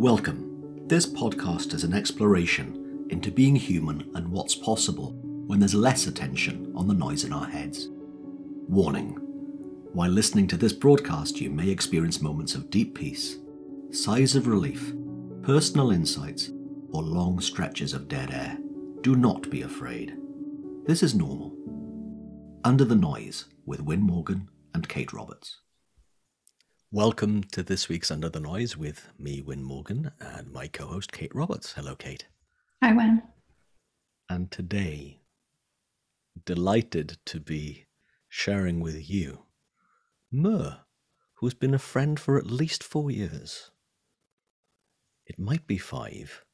Welcome. This podcast is an exploration into being human and what's possible when there's less attention on the noise in our heads. Warning While listening to this broadcast, you may experience moments of deep peace, sighs of relief, personal insights, or long stretches of dead air. Do not be afraid. This is normal. Under the Noise with Win Morgan and Kate Roberts. Welcome to this week's Under the Noise with me, Win Morgan, and my co host, Kate Roberts. Hello, Kate. Hi, Win. And today, delighted to be sharing with you Mur, who's been a friend for at least four years. It might be five,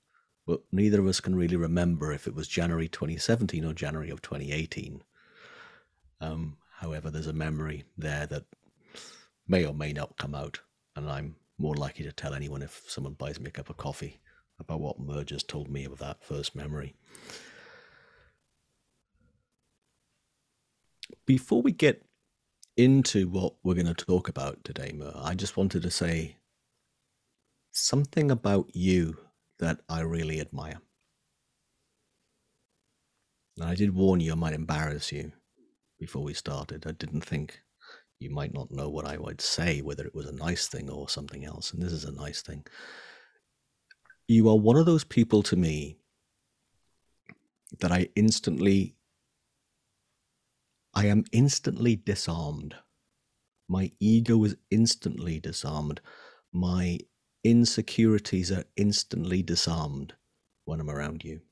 but neither of us can really remember if it was January 2017 or January of 2018. Um, however, there's a memory there that may or may not come out, and I'm more likely to tell anyone if someone buys me a cup of coffee about what Mergers told me of that first memory. Before we get into what we're going to talk about today, Mer, I just wanted to say something about you that I really admire. And I did warn you I might embarrass you before we started. I didn't think you might not know what I would say, whether it was a nice thing or something else. And this is a nice thing. You are one of those people to me that I instantly, I am instantly disarmed. My ego is instantly disarmed. My insecurities are instantly disarmed when I'm around you.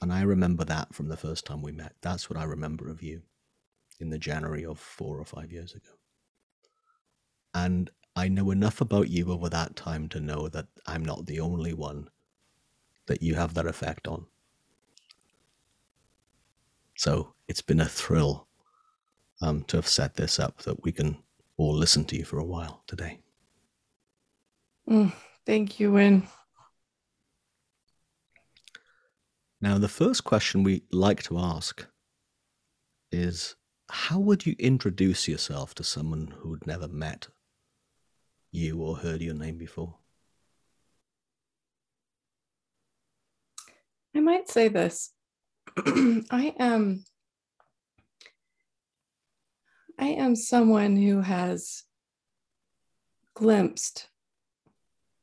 And I remember that from the first time we met. That's what I remember of you in the January of four or five years ago. And I know enough about you over that time to know that I'm not the only one that you have that effect on. So it's been a thrill um, to have set this up that we can all listen to you for a while today. Mm, thank you, Win. Now, the first question we like to ask is how would you introduce yourself to someone who'd never met you or heard your name before? I might say this. I am I am someone who has glimpsed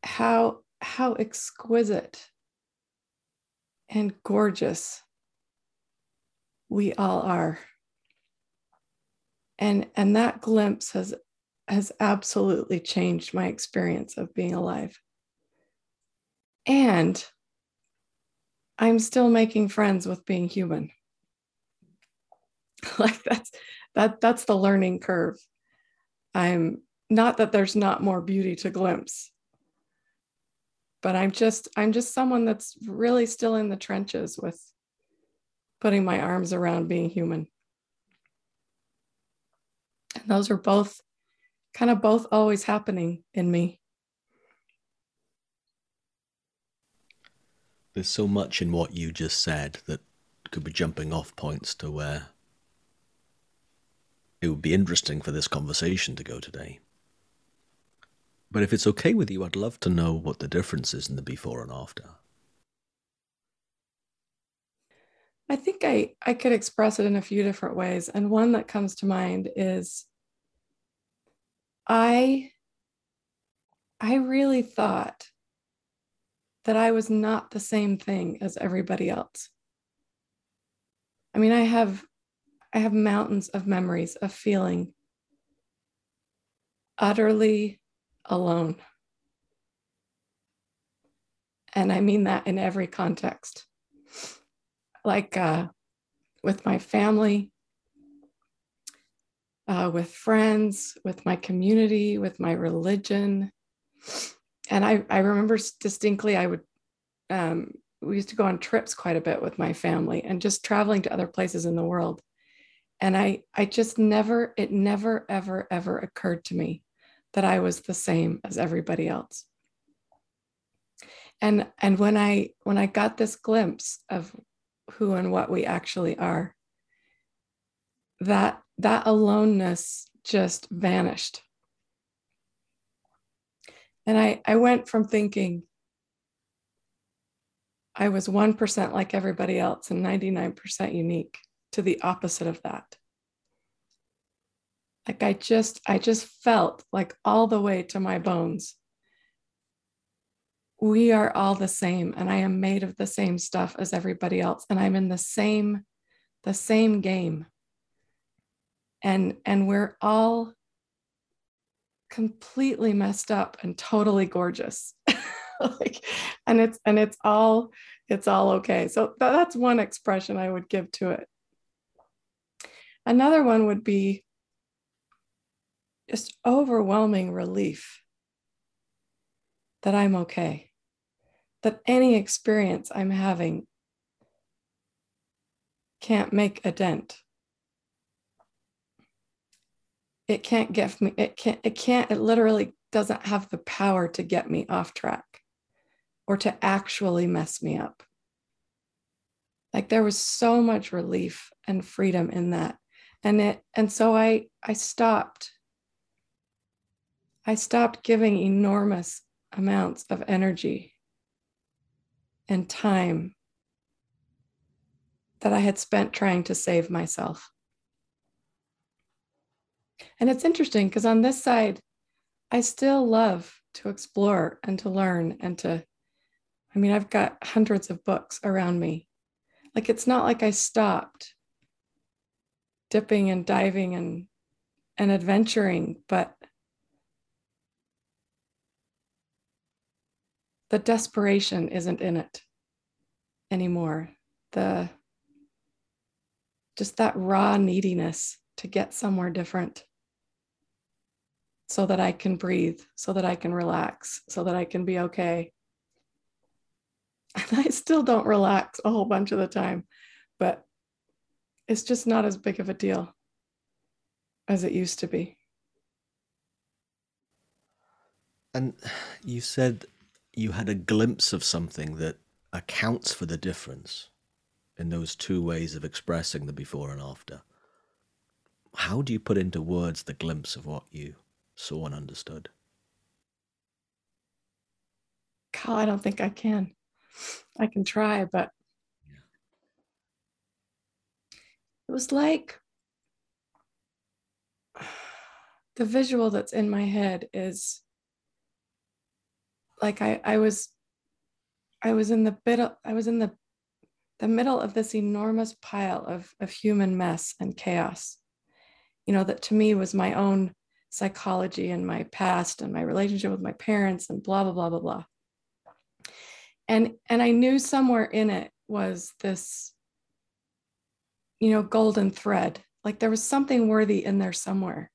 how how exquisite and gorgeous we all are and and that glimpse has has absolutely changed my experience of being alive. And i'm still making friends with being human. Like that's that that's the learning curve. I'm not that there's not more beauty to glimpse but i'm just i'm just someone that's really still in the trenches with putting my arms around being human and those are both kind of both always happening in me. There's so much in what you just said that could be jumping off points to where it would be interesting for this conversation to go today. But if it's okay with you, I'd love to know what the difference is in the before and after. I think I, I could express it in a few different ways. And one that comes to mind is I I really thought that I was not the same thing as everybody else. I mean, I have I have mountains of memories of feeling utterly alone. And I mean that in every context like uh, with my family, uh, with friends, with my community, with my religion. And I, I remember distinctly, I would, um, we used to go on trips quite a bit with my family and just traveling to other places in the world. And I, I just never, it never, ever, ever occurred to me that I was the same as everybody else. And, and when I, when I got this glimpse of who and what we actually are that that aloneness just vanished And I, I went from thinking I was 1% like everybody else and 99% unique to the opposite of that. Like I just, I just felt like all the way to my bones. We are all the same, and I am made of the same stuff as everybody else, and I'm in the same, the same game. And and we're all completely messed up and totally gorgeous. like, and it's and it's all it's all okay. So that's one expression I would give to it. Another one would be just overwhelming relief that I'm okay, that any experience I'm having can't make a dent. It can't get me, it can't, it can't, it literally doesn't have the power to get me off track or to actually mess me up. Like there was so much relief and freedom in that. And it, and so I, I stopped I stopped giving enormous amounts of energy and time that I had spent trying to save myself. And it's interesting because on this side, I still love to explore and to learn and to, I mean, I've got hundreds of books around me. Like it's not like I stopped dipping and diving and and adventuring, but the desperation isn't in it anymore. The just that raw neediness to get somewhere different so that I can breathe, so that I can relax, so that I can be okay. And I still don't relax a whole bunch of the time, but it's just not as big of a deal as it used to be. And you said you had a glimpse of something that accounts for the difference in those two ways of expressing the before and after. How do you put into words the glimpse of what you saw and understood? God, I don't think I can. I can try, but yeah. it was like the visual that's in my head is like I, I was I was in the middle, I was in the the middle of this enormous pile of, of human mess and chaos. You know, that to me was my own psychology and my past and my relationship with my parents and blah, blah, blah, blah, blah. And and I knew somewhere in it was this, you know, golden thread. Like there was something worthy in there somewhere.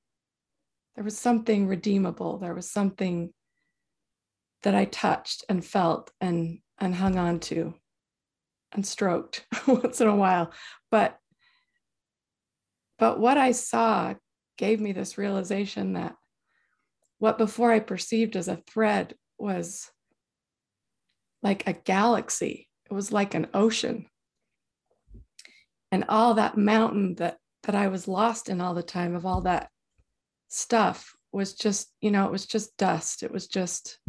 There was something redeemable. There was something that I touched and felt and and hung on to and stroked once in a while. But but what I saw gave me this realization that what before I perceived as a thread was like a galaxy. It was like an ocean. And all that mountain that that I was lost in all the time of all that stuff was just, you know, it was just dust. It was just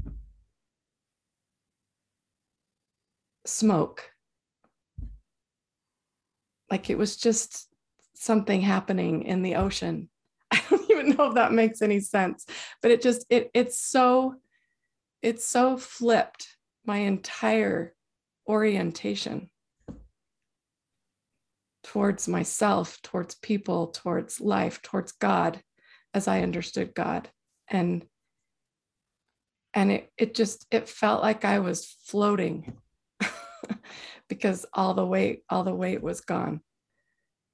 smoke. Like it was just something happening in the ocean. Even know if that makes any sense, but it just it it's so it's so flipped my entire orientation towards myself, towards people, towards life, towards God as I understood God. And and it it just it felt like I was floating because all the weight, all the weight was gone.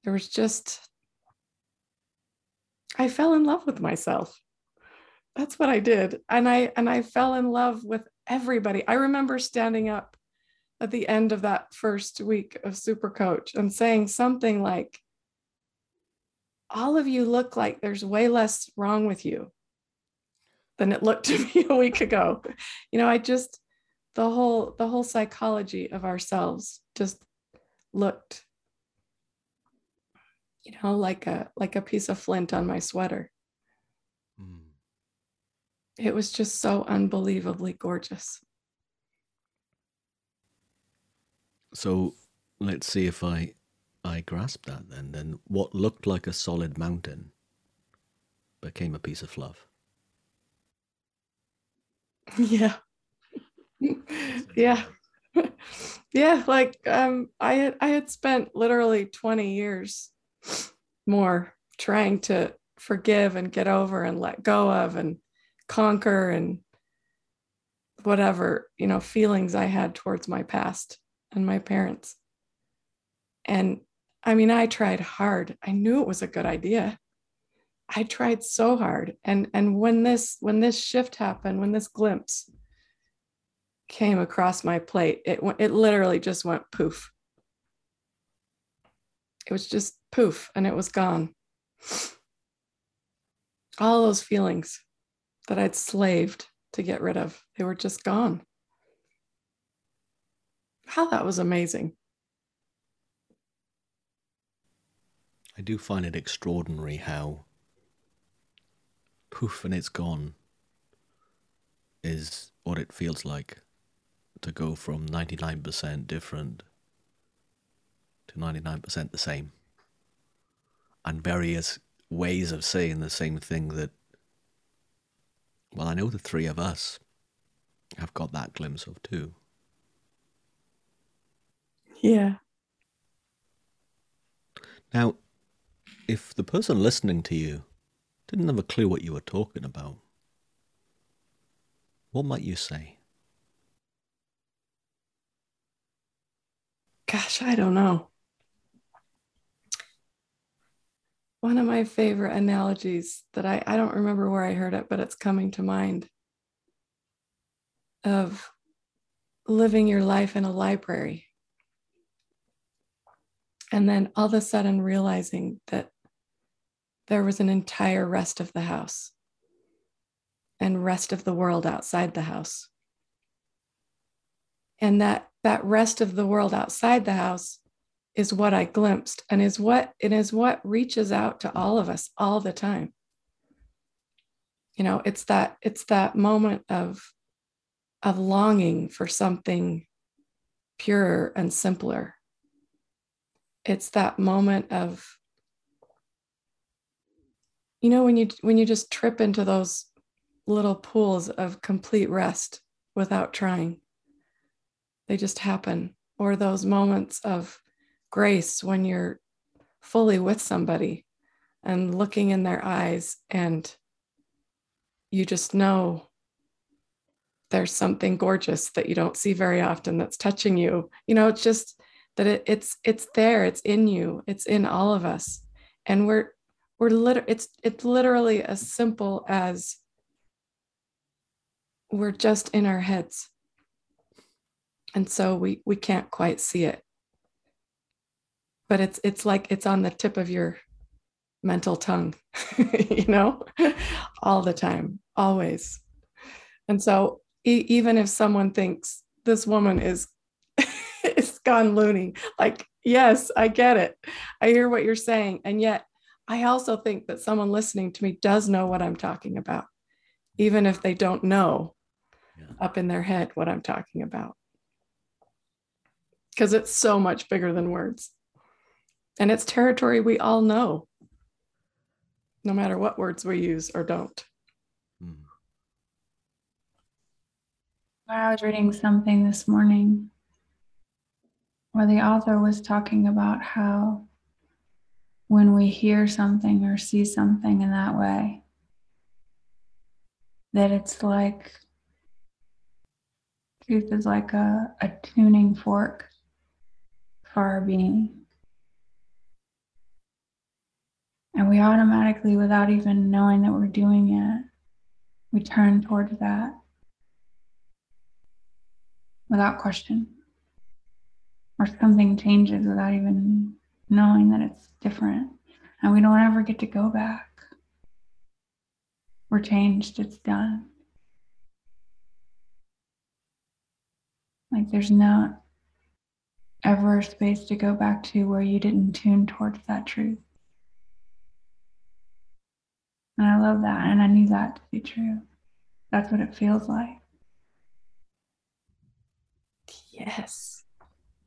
There was just, I fell in love with myself. That's what I did. And I and I fell in love with everybody. I remember standing up at the end of that first week of Super Coach and saying something like, all of you look like there's way less wrong with you than it looked to me a week ago. You know, I just the whole the whole psychology of ourselves just looked you know like a like a piece of flint on my sweater mm. it was just so unbelievably gorgeous. So let's see if I I grasp that then. Then what looked like a solid mountain became a piece of fluff. Yeah. yeah. yeah, like um I had I had spent literally 20 years more trying to forgive and get over and let go of and conquer and whatever, you know, feelings I had towards my past and my parents. And I mean, I tried hard. I knew it was a good idea. I tried so hard. And and when this when this shift happened, when this glimpse came across my plate, it it literally just went poof. It was just poof and it was gone. All those feelings that I'd slaved to get rid of, they were just gone. How that was amazing. I do find it extraordinary how poof and it's gone is what it feels like to go from 99% different to 99% the same. And various ways of saying the same thing that, well, I know the three of us have got that glimpse of too. Yeah. Now, if the person listening to you didn't have a clue what you were talking about, what might you say? Gosh, I don't know. One of my favorite analogies that I, I don't remember where I heard it, but it's coming to mind of living your life in a library. And then all of a sudden realizing that there was an entire rest of the house and rest of the world outside the house and that that rest of the world outside the house is what i glimpsed and is what it is what reaches out to all of us all the time. You know it's that it's that moment of of longing for something purer and simpler. It's that moment of you know when you when you just trip into those little pools of complete rest without trying. They just happen. Or those moments of grace when you're fully with somebody and looking in their eyes and you just know there's something gorgeous that you don't see very often that's touching you. You know it's just that it, it's it's there it's in you it's in all of us. And we're we're lit- it's it's literally as simple as we're just in our heads. And so we we can't quite see it but it's it's like it's on the tip of your mental tongue you know all the time always and so e- even if someone thinks this woman is is gone loony like yes i get it i hear what you're saying and yet I also think that someone listening to me does know what I'm talking about, even if they don't know yeah. up in their head what I'm talking about. Because it's so much bigger than words. And it's territory we all know, no matter what words we use or don't. Hmm. I was reading something this morning where the author was talking about how when we hear something or see something in that way. That it's like truth is like a, a tuning fork for our being. And we automatically, without even knowing that we're doing it, we turn towards that without question. Or something changes without even knowing that it's different and we don't ever get to go back. We're changed, it's done. Like there's not ever a space to go back to where you didn't tune towards that truth. And I love that. And I knew that to be true. That's what it feels like. Yes.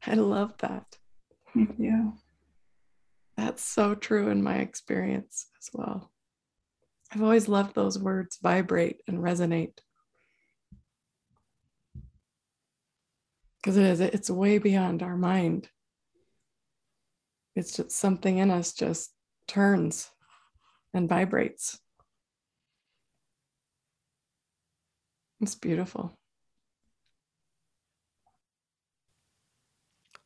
I love that. Me too. That's so true in my experience as well. I've always loved those words vibrate and resonate. Because it is, it's way beyond our mind. It's just something in us just turns and vibrates. It's beautiful.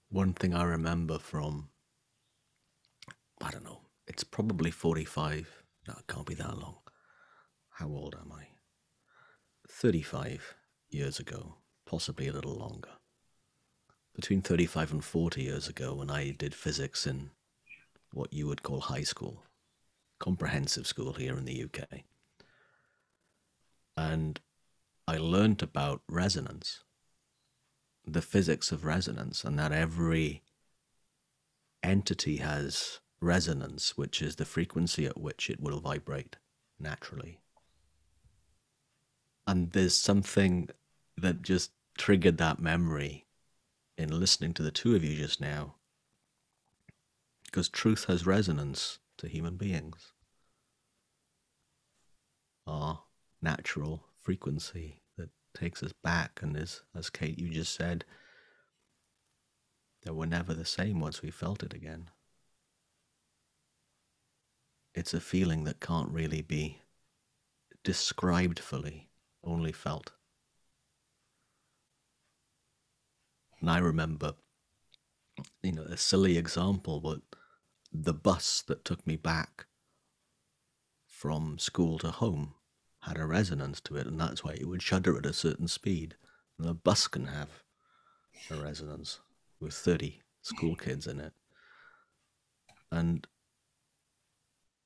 One thing I remember from, I don't know, it's probably 45. No, it can't be that long. How old am I? 35 years ago, possibly a little longer. Between 35 and 40 years ago, when I did physics in what you would call high school, comprehensive school here in the UK. And I learned about resonance, the physics of resonance, and that every entity has resonance, which is the frequency at which it will vibrate naturally. And there's something that just triggered that memory in listening to the two of you just now. Because truth has resonance to human beings. Our natural frequency that takes us back and is, as Kate, you just said, that we're never the same once we felt it again. It's a feeling that can't really be described fully, only felt. And I remember, you know, a silly example, but the bus that took me back from school to home had a resonance to it, and that's why it would shudder at a certain speed. And a bus can have a resonance with 30 school kids in it. And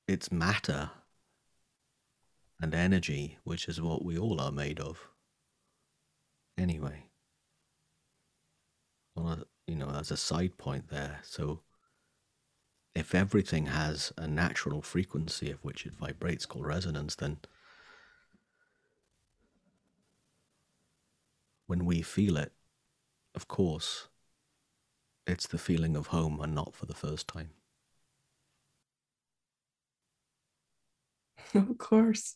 it's matter and energy, which is what we all are made of. Anyway, well, uh, you know, as a side point there. So, if everything has a natural frequency of which it vibrates called resonance, then when we feel it, of course, it's the feeling of home and not for the first time. Of course.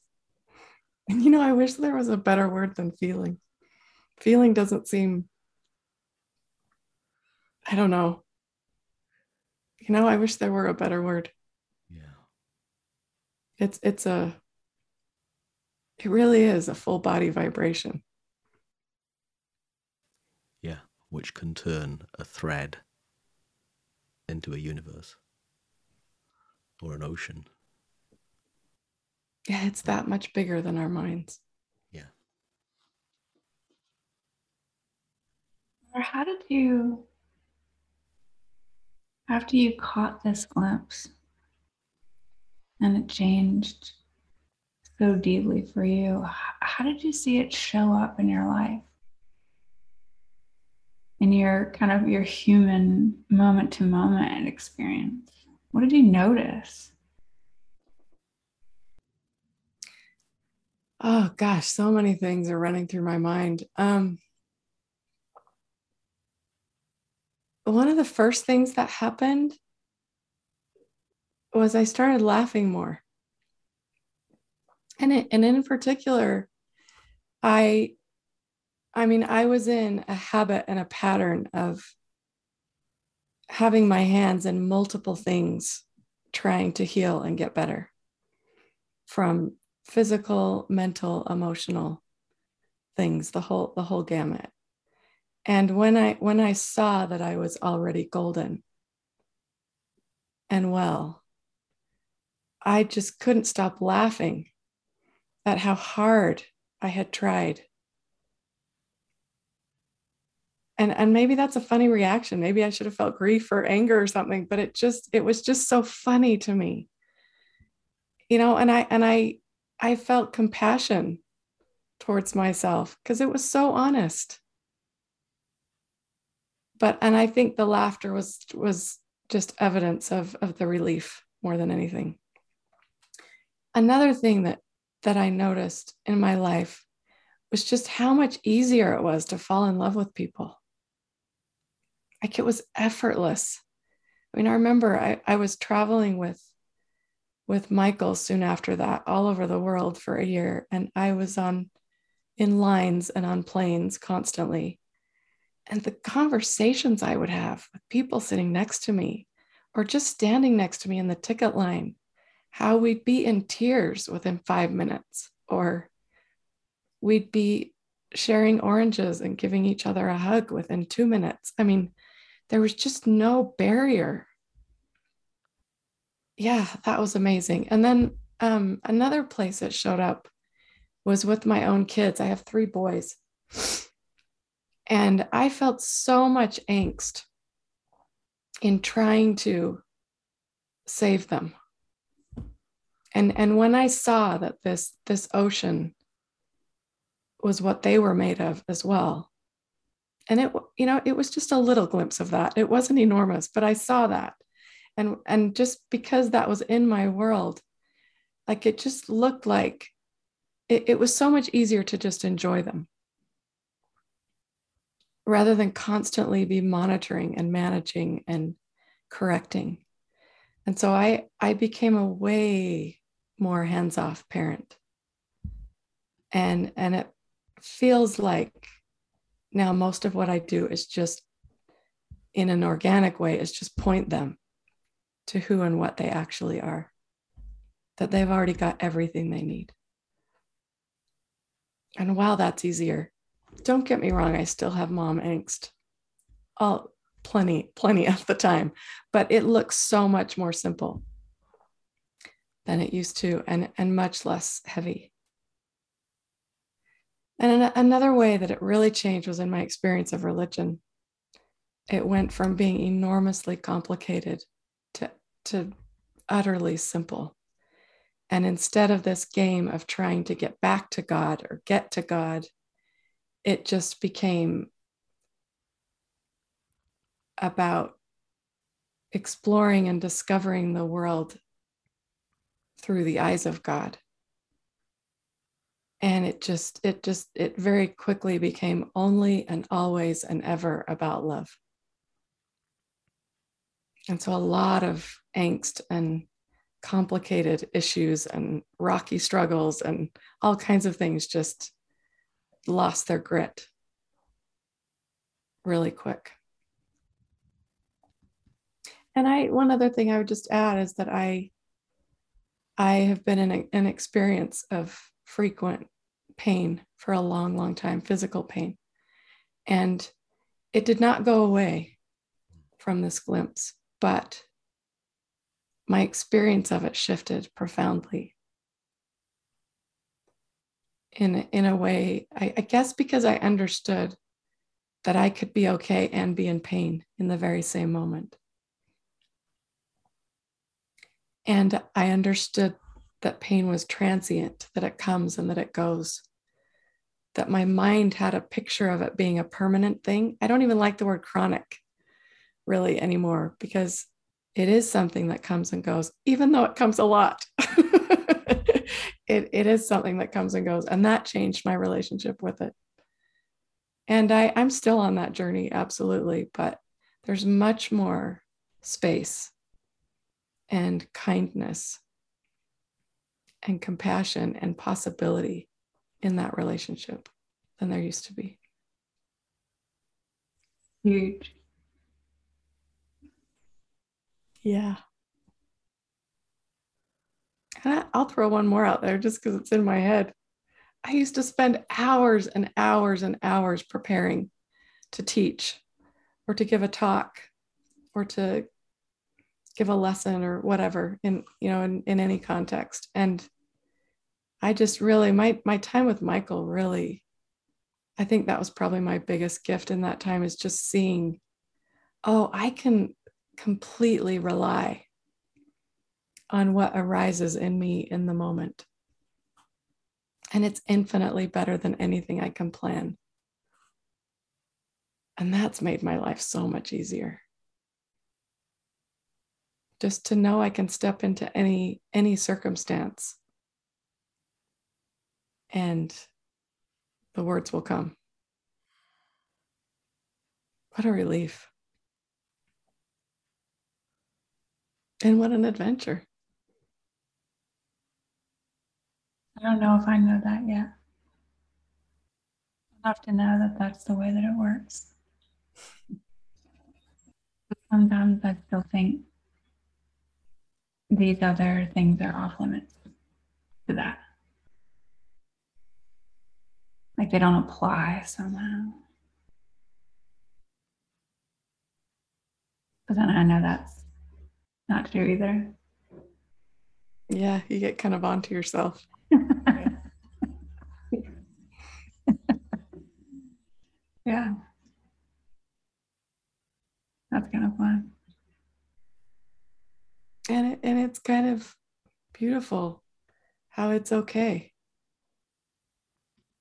And you know, I wish there was a better word than feeling. Feeling doesn't seem, I don't know. You know, I wish there were a better word. Yeah. It's it's a it really is a full body vibration. Yeah, which can turn a thread into a universe or an ocean. Yeah, it's that much bigger than our minds. Yeah. Or how did you, after you caught this glimpse and it changed so deeply for you, how did you see it show up in your life? In your kind of your human moment to moment experience? What did you notice? Oh gosh, so many things are running through my mind. Um, one of the first things that happened was I started laughing more. And, it, and in particular, I I mean, I was in a habit and a pattern of having my hands in multiple things trying to heal and get better from physical, mental, emotional things, the whole the whole gamut. And when I when I saw that I was already golden and well, I just couldn't stop laughing at how hard I had tried. And, and maybe that's a funny reaction. Maybe I should have felt grief or anger or something, but it just it was just so funny to me. You know, and I and I I felt compassion towards myself because it was so honest. But and I think the laughter was was just evidence of of the relief more than anything. Another thing that that I noticed in my life was just how much easier it was to fall in love with people. Like it was effortless. I mean, I remember I, I was traveling with with Michael soon after that, all over the world for a year. And I was on in lines and on planes constantly. And the conversations I would have with people sitting next to me or just standing next to me in the ticket line, how we'd be in tears within five minutes, or we'd be sharing oranges and giving each other a hug within two minutes. I mean, there was just no barrier yeah, that was amazing. And then um, another place that showed up was with my own kids. I have three boys. And I felt so much angst in trying to save them. And, and when I saw that this, this ocean was what they were made of as well, and it, you know, it was just a little glimpse of that. It wasn't enormous, but I saw that. And and just because that was in my world like it just looked like it, it was so much easier to just enjoy them rather than constantly be monitoring and managing and correcting. And so i i became a way more hands-off parent. And and it feels like now most of what i do is just in an organic way is just point them to who and what they actually are, that they've already got everything they need. And while that's easier, don't get me wrong, I still have mom angst. All plenty, plenty of the time, but it looks so much more simple than it used to and, and much less heavy. And another way that it really changed was in my experience of religion. It went from being enormously complicated to to utterly simple. And instead of this game of trying to get back to God or get to God, it just became about exploring and discovering the world through the eyes of God. And it just, it just, it very quickly became only and always and ever about love. And so a lot of angst and complicated issues and rocky struggles and all kinds of things just lost their grit really quick. And I one other thing I would just add is that I I have been in a, an experience of frequent pain for a long, long time, physical pain. And it did not go away from this glimpse, but my experience of it shifted profoundly in, in a way, I, I guess because I understood that I could be okay and be in pain in the very same moment. And I understood that pain was transient, that it comes and that it goes. That my mind had a picture of it being a permanent thing. I don't even like the word chronic really anymore because it is something that comes and goes, even though it comes a lot. it, it is something that comes and goes. And that changed my relationship with it. And I, I'm still on that journey, absolutely. But there's much more space and kindness and compassion and possibility in that relationship than there used to be. Huge. Yeah. And I'll throw one more out there just because it's in my head. I used to spend hours and hours and hours preparing to teach or to give a talk or to give a lesson or whatever in you know in, in any context and i just really my my time with michael really i think that was probably my biggest gift in that time is just seeing oh i can completely rely on what arises in me in the moment. And it's infinitely better than anything I can plan. And that's made my life so much easier. Just to know I can step into any any circumstance and the words will come. What a relief. And what an adventure. I don't know if I know that yet. Have to know that that's the way that it works. Sometimes I still think these other things are off limits to that. Like they don't apply somehow. But then I know that's not true either. Yeah, you get kind of onto yourself. yeah. That's kind of fun. And it, and it's kind of beautiful how it's okay.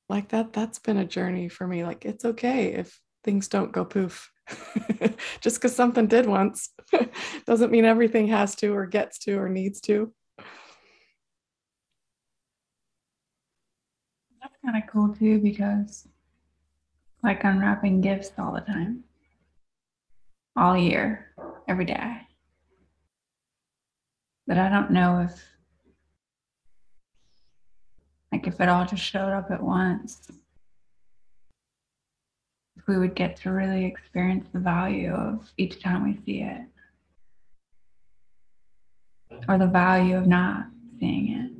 Like that that's been a journey for me. Like it's okay if things don't go poof. Just because something did once doesn't mean everything has to or gets to or needs to. That's kind of cool too because like unwrapping gifts all the time. All year, every day. But I don't know if like if it all just showed up at once. If we would get to really experience the value of each time we see it. Or the value of not seeing it.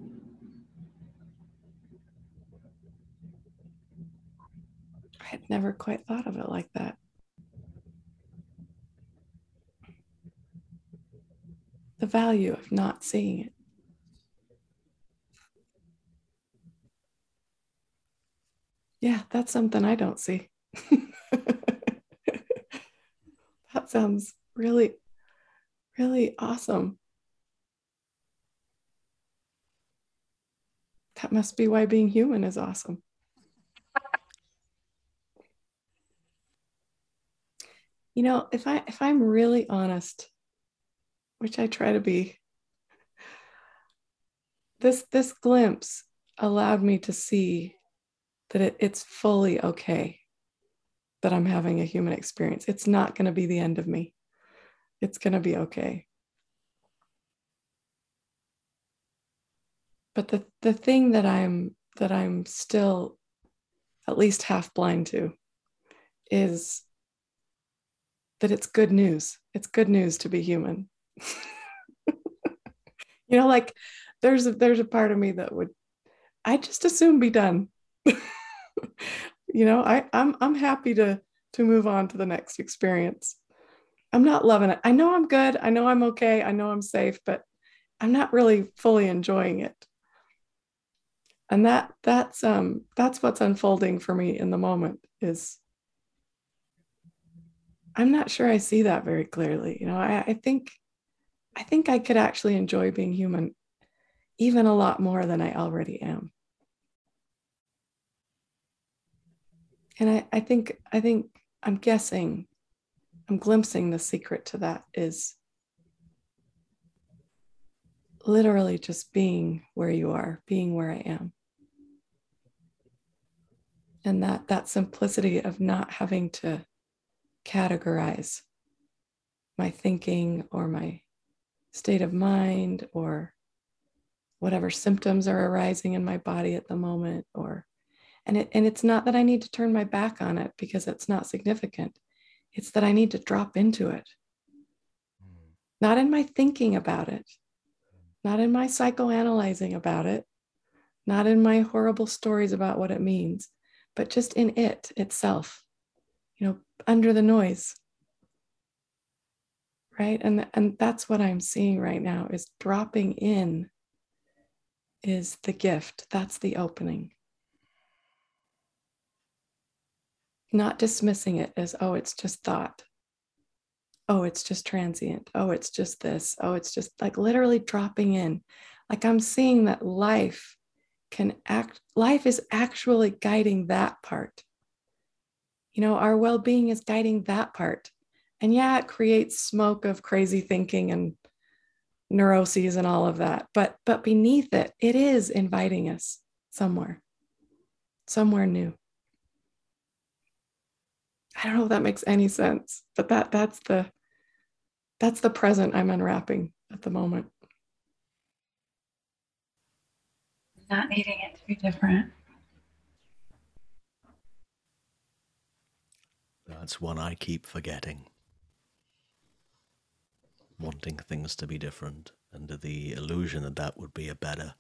I had never quite thought of it like that. Value of not seeing it. Yeah, that's something I don't see. that sounds really, really awesome. That must be why being human is awesome. you know, if I if I'm really honest, which I try to be, this this glimpse allowed me to see that it, it's fully okay that I'm having a human experience. It's not going to be the end of me. It's going to be okay. But the, the thing that I'm that I'm still at least half blind to is that it's good news. It's good news to be human. You know, like there's a, there's a part of me that would I just assume be done. you know, I, I'm I'm happy to to move on to the next experience. I'm not loving it. I know I'm good. I know I'm okay. I know I'm safe, but I'm not really fully enjoying it. And that that's um that's what's unfolding for me in the moment is I'm not sure I see that very clearly. You know, I, I think I think I could actually enjoy being human even a lot more than I already am. and I, I think i think i'm guessing i'm glimpsing the secret to that is literally just being where you are being where i am and that that simplicity of not having to categorize my thinking or my state of mind or whatever symptoms are arising in my body at the moment or and it and it's not that i need to turn my back on it because it's not significant. It's that i need to drop into it. Hmm. not in my thinking about it. Not in my psychoanalyzing about it. Not in my horrible stories about what it means but just in it itself you know under the noise right and and that's what i'm seeing right now is dropping in is the gift that's the opening not dismissing it as, oh, it's just thought. Oh, it's just transient. Oh, it's just this. Oh, it's just like literally dropping in. Like I'm seeing that life can act, life is actually guiding that part. You know, our well being is guiding that part. And yeah, it creates smoke of crazy thinking and neuroses and all of that. But but beneath it, it is inviting us somewhere, somewhere new. I don't know if that makes any sense, but that that's the that's the present I'm unwrapping at the moment. Not needing it to be different. That's one I keep forgetting. Wanting things to be different, under the illusion that that would be a better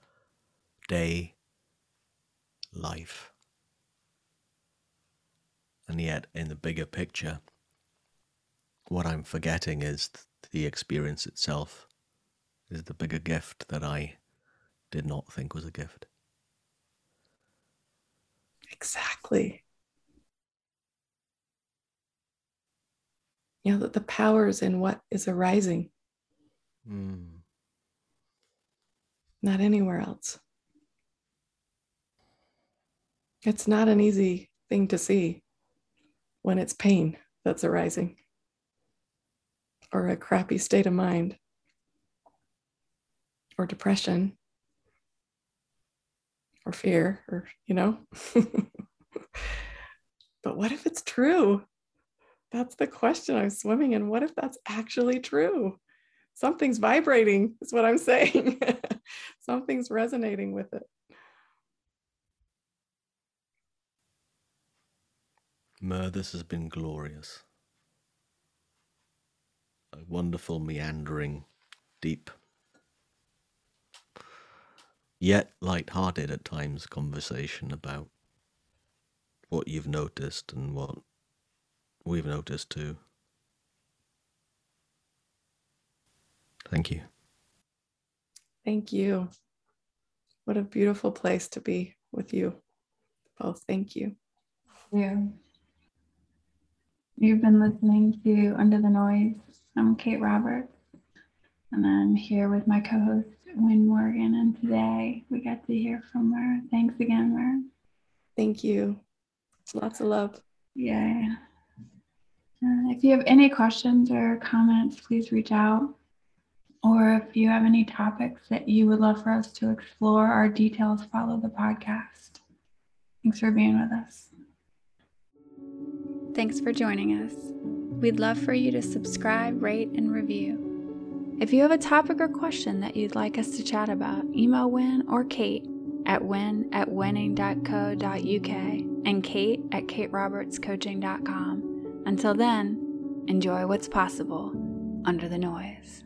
day, life. And yet, in the bigger picture, what I'm forgetting is the experience itself is the bigger gift that I did not think was a gift. Exactly. You know, that the power is in what is arising, Mm. not anywhere else. It's not an easy thing to see when it's pain that's arising or a crappy state of mind or depression or fear or you know but what if it's true that's the question i'm swimming in. What if that's actually true? Something's vibrating is what i'm saying. Something's resonating with it. Mer, this has been glorious. A wonderful, meandering, deep, yet light-hearted at times conversation about what you've noticed and what we've noticed too. Thank you. thank you what a beautiful place to be with you both thank you You. You've been listening to Under the Noise. I'm Kate Roberts, and I'm here with my co host, Wynn Morgan. And today we got to hear from her. Thanks again, Mer. thank you lots of love Yeah. Uh, if you have any questions or comments, please reach out. Or if you have any topics that you would love for us to explore, our details follow the podcast. Thanks for being with us. Thanks for joining us. We'd love for you to subscribe, rate, and review. If you have a topic or question that you'd like us to chat about, email Win or Kate at win at winning.co.uk and Kate at katerobertscoaching.com. Until then, enjoy what's possible under the noise.